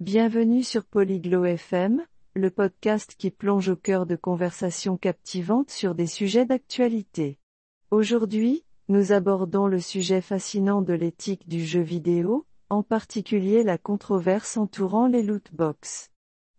Bienvenue sur Polyglot FM, le podcast qui plonge au cœur de conversations captivantes sur des sujets d'actualité. Aujourd'hui, nous abordons le sujet fascinant de l'éthique du jeu vidéo, en particulier la controverse entourant les loot box.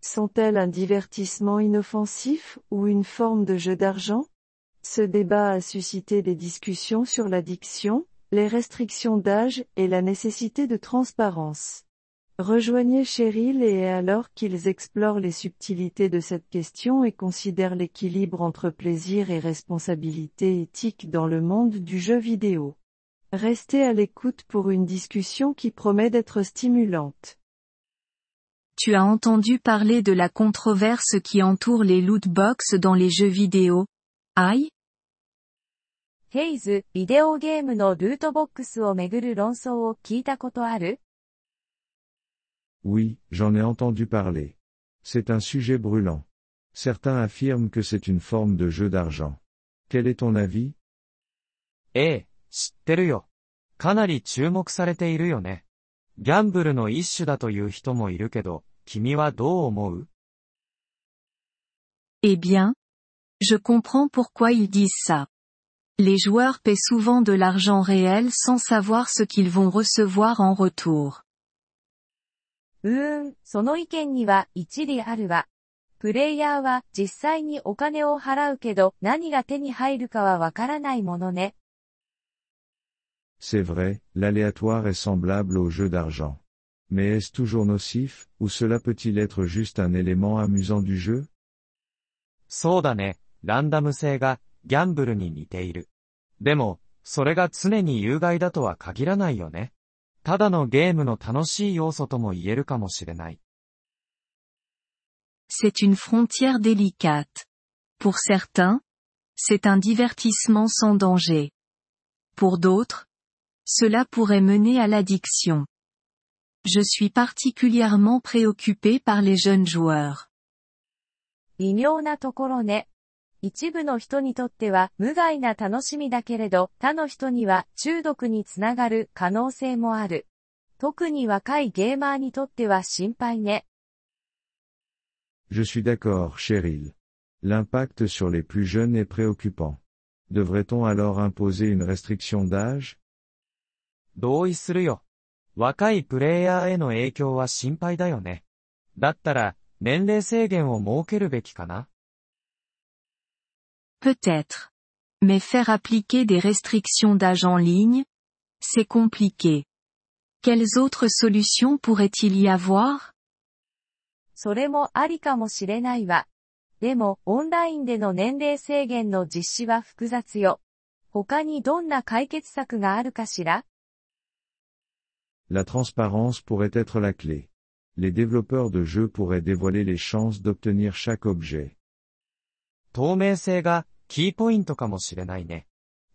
Sont-elles un divertissement inoffensif ou une forme de jeu d'argent? Ce débat a suscité des discussions sur l'addiction, les restrictions d'âge et la nécessité de transparence. Rejoignez Cheryl et alors qu'ils explorent les subtilités de cette question et considèrent l'équilibre entre plaisir et responsabilité éthique dans le monde du jeu vidéo. Restez à l'écoute pour une discussion qui promet d'être stimulante. Tu as entendu parler de la controverse qui entoure les loot box dans les jeux vidéo. Aïe ヘイズ、ビデオゲームのルートボックスをめぐる論争を聞いたことある Oui, j'en ai entendu parler. C'est un sujet brûlant. Certains affirment que c'est une forme de jeu d'argent. Quel est ton avis ええ、知ってるよ。かなり注目されているよね。ギャンブルの一種だという人もいるけど、君はどう思う Eh bien Je comprends pourquoi ils disent ça. Les joueurs paient souvent de l'argent réel sans savoir ce qu'ils vont recevoir en retour. うーん、その意見には一理あるわ。プレイヤーは実際にお金を払うけど何が手に入るかはわからないものね。C'est vrai, l'aléatoire est semblable au jeu d'argent. Mais est-ce toujours nocif, ou cela peut-il être juste un élément amusant du jeu そうだね、ランダム性が、ギャンブルに似ている。でも、それが常に有害だとは限らないよね。ただのゲームの楽しい要素とも言えるかもしれない。 C'est une frontière délicate. Pour certains, c'est un divertissement sans danger. Pour d'autres, cela pourrait mener à l'addiction. Je suis particulièrement préoccupé par les jeunes joueurs. 微妙なところね。 一部の人にとっては無害な楽しみだけれど、他の人には中毒につながる可能性もある。特に若いゲーマーにとっては心配ね。Je suis d'accord, Cheryl. L'impact sur les plus jeunes est préoccupant. Devrait-on alors imposer une restriction d'âge 同意するよ。若いプレイヤーへの影響は心配だよね。だったら、年齢制限を設けるべきかな Peut-être. Mais faire appliquer des restrictions d'âge en ligne C'est compliqué. Quelles autres solutions pourrait-il y avoir それもありかもしれないわ。でも、オンラインでの年齢制限の実施は複雑よ。他にどんな解決策があるかしら La transparence pourrait être la clé. Les développeurs de jeux pourraient dévoiler les chances d'obtenir chaque objet. 透明性が、 キーポイントかもしれないね。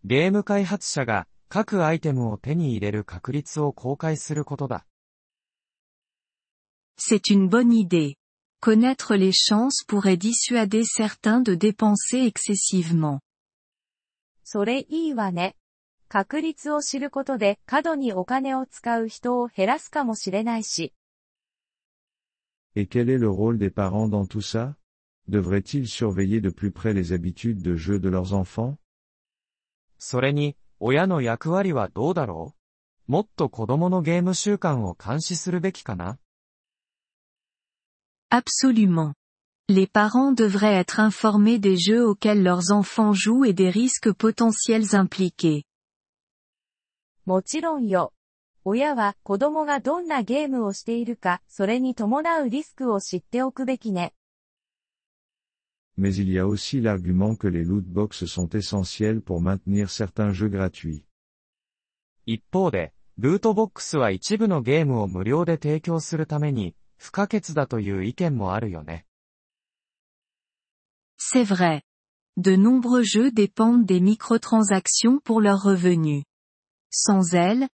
ゲーム開発者が、各アイテムを手に入れる確率を公開することだ。C'est une bonne idée. Connaître les chances pourrait dissuader certains de dépenser excessivement. それいいわね。確率を知ることで過度にお金を使う人を減らすかもしれないし。Et quel est le rôle des parents dans tout ça Devraient-ils surveiller de plus près les habitudes de jeu de leurs enfants それに、親の役割はどうだろうもっと子供のゲーム習慣を監視するべきかな Absolument. Les parents devraient être informés des jeux auxquels leurs enfants jouent et des risques potentiels impliqués. もちろんよ。親は子供がどんなゲームをしているか、それに伴うリスクを知っておくべきね。 Mais il y a aussi l'argument que les loot box sont essentiels pour maintenir certains jeux gratuits. 一方で、ルートボックスは一部のゲームを無料で提供するために、不可欠だという意見もあるよね。 C'est vrai. De nombreux jeux dépendent des microtransactions pour leurs revenus. Sans elles,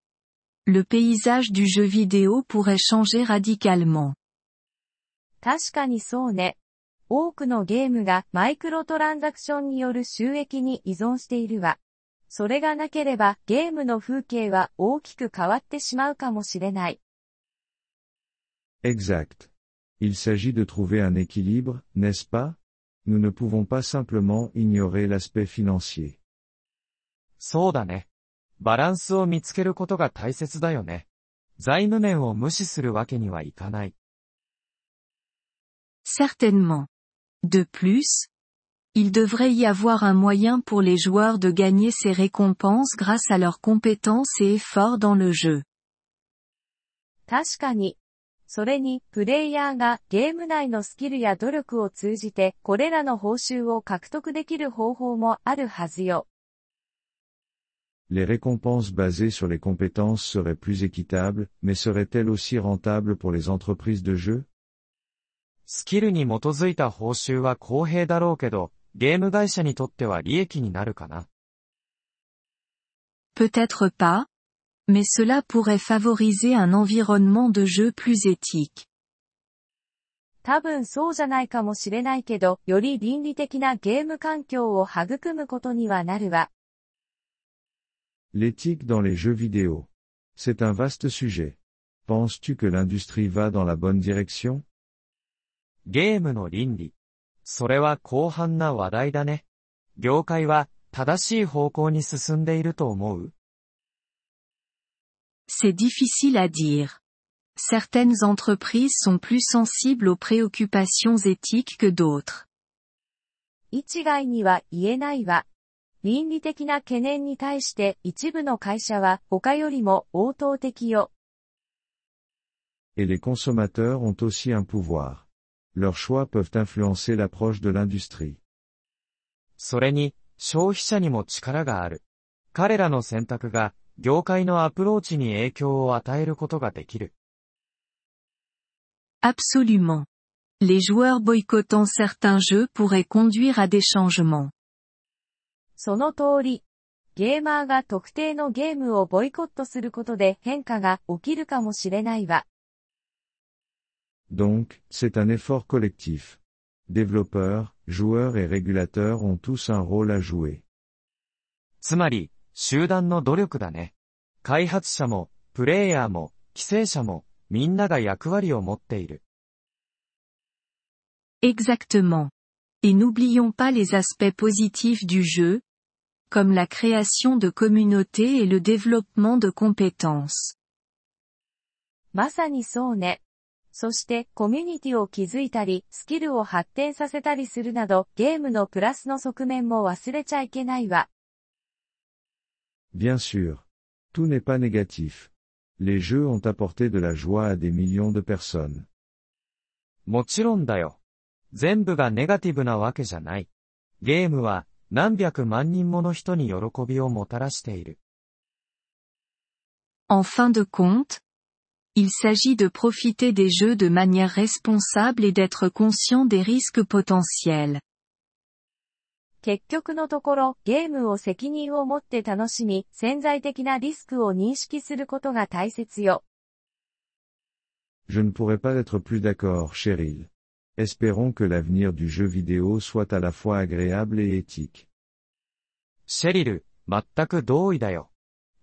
le paysage du jeu vidéo pourrait changer radicalement. 確かにそうね。 多くのゲームがマイクロトランザクションによる収益に依存しているわ。それがなければゲームの風景は大きく変わってしまうかもしれない。Exact. Il s'agit de trouver un équilibre, n'est-ce pas Nous ne pouvons pas simplement ignorer l'aspect financier. そうだね。バランスを見つけることが大切だよね。財務面を無視するわけにはいかない。Certainement. De plus, il devrait y avoir un moyen pour les joueurs de gagner ces récompenses grâce à leurs compétences et efforts dans le jeu. 確かに。それに、プレイヤーがゲーム内のスキルや努力を通じて、これらの報酬を獲得できる方法もあるはずよ。 Les récompenses basées sur les compétences seraient plus équitables, mais seraient-elles aussi rentables pour les entreprises de jeu スキルに基づいた報酬は公平だろうけど、ゲーム会社にとっては利益になるかな。Peut-être pas, mais cela pourrait favoriser un environnement de jeu plus éthique. 多分そうじゃないかもしれないけど、より倫理的なゲーム環境を育むことにはなるわ。L'éthique dans les jeux vidéo. C'est un vaste sujet. Penses-tu que l'industrie va dans la bonne direction ゲームの倫理。それは広範な話題だね。業界は正しい方向に進んでいると思う C'est difficile à dire. Certaines entreprises sont plus sensibles aux préoccupations éthiques que d'autres. 一概には言えないわ。倫理的な懸念に対して一部の会社は他よりも応答的よ。Et les consommateurs ont aussi un pouvoir. Leurs choix peuvent influencer l'approche de l'industrie. それに、消費者にも力がある。彼らの選択が、業界のアプローチに影響を与えることができる。Absolument. Les joueurs boycottant certains jeux pourraient conduire à des changements. その通り。ゲーマーが特定のゲームをボイコットすることで変化が起きるかもしれないわ。Donc, c'est un effort collectif. Développeurs, joueurs et régulateurs ont tous un rôle à jouer. つまり、集団の努力だね。開発者も、プレイヤーも、規制者も、みんなが役割を持っている。 Exactement. Et n'oublions pas les aspects positifs du jeu, comme la création de communautés et le développement de compétences. まさにそうね。 そして、コミュニティを築いたり、スキルを発展させたりするなど、ゲームのプラスの側面も忘れちゃいけないわ。Bien sûr. Tout n'est pas négatif. Les jeux ont apporté de la joie à des millions de personnes. もちろんだよ。全部がネガティブなわけじゃない。ゲームは、何百万人もの人に喜びをもたらしている。En fin de compte, il s'agit de profiter des jeux de manière responsable et d'être conscient des risques potentiels. 結局のところ、ゲームを責任を持って楽しみ、潜在的なリスクを認識することが大切よ。 Je ne pourrais pas être plus d'accord, Cheryl. Espérons que l'avenir du jeu vidéo soit à la fois agréable et éthique. シェリル、全く同意だよ。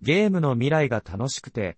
ゲームの未来が楽しくて、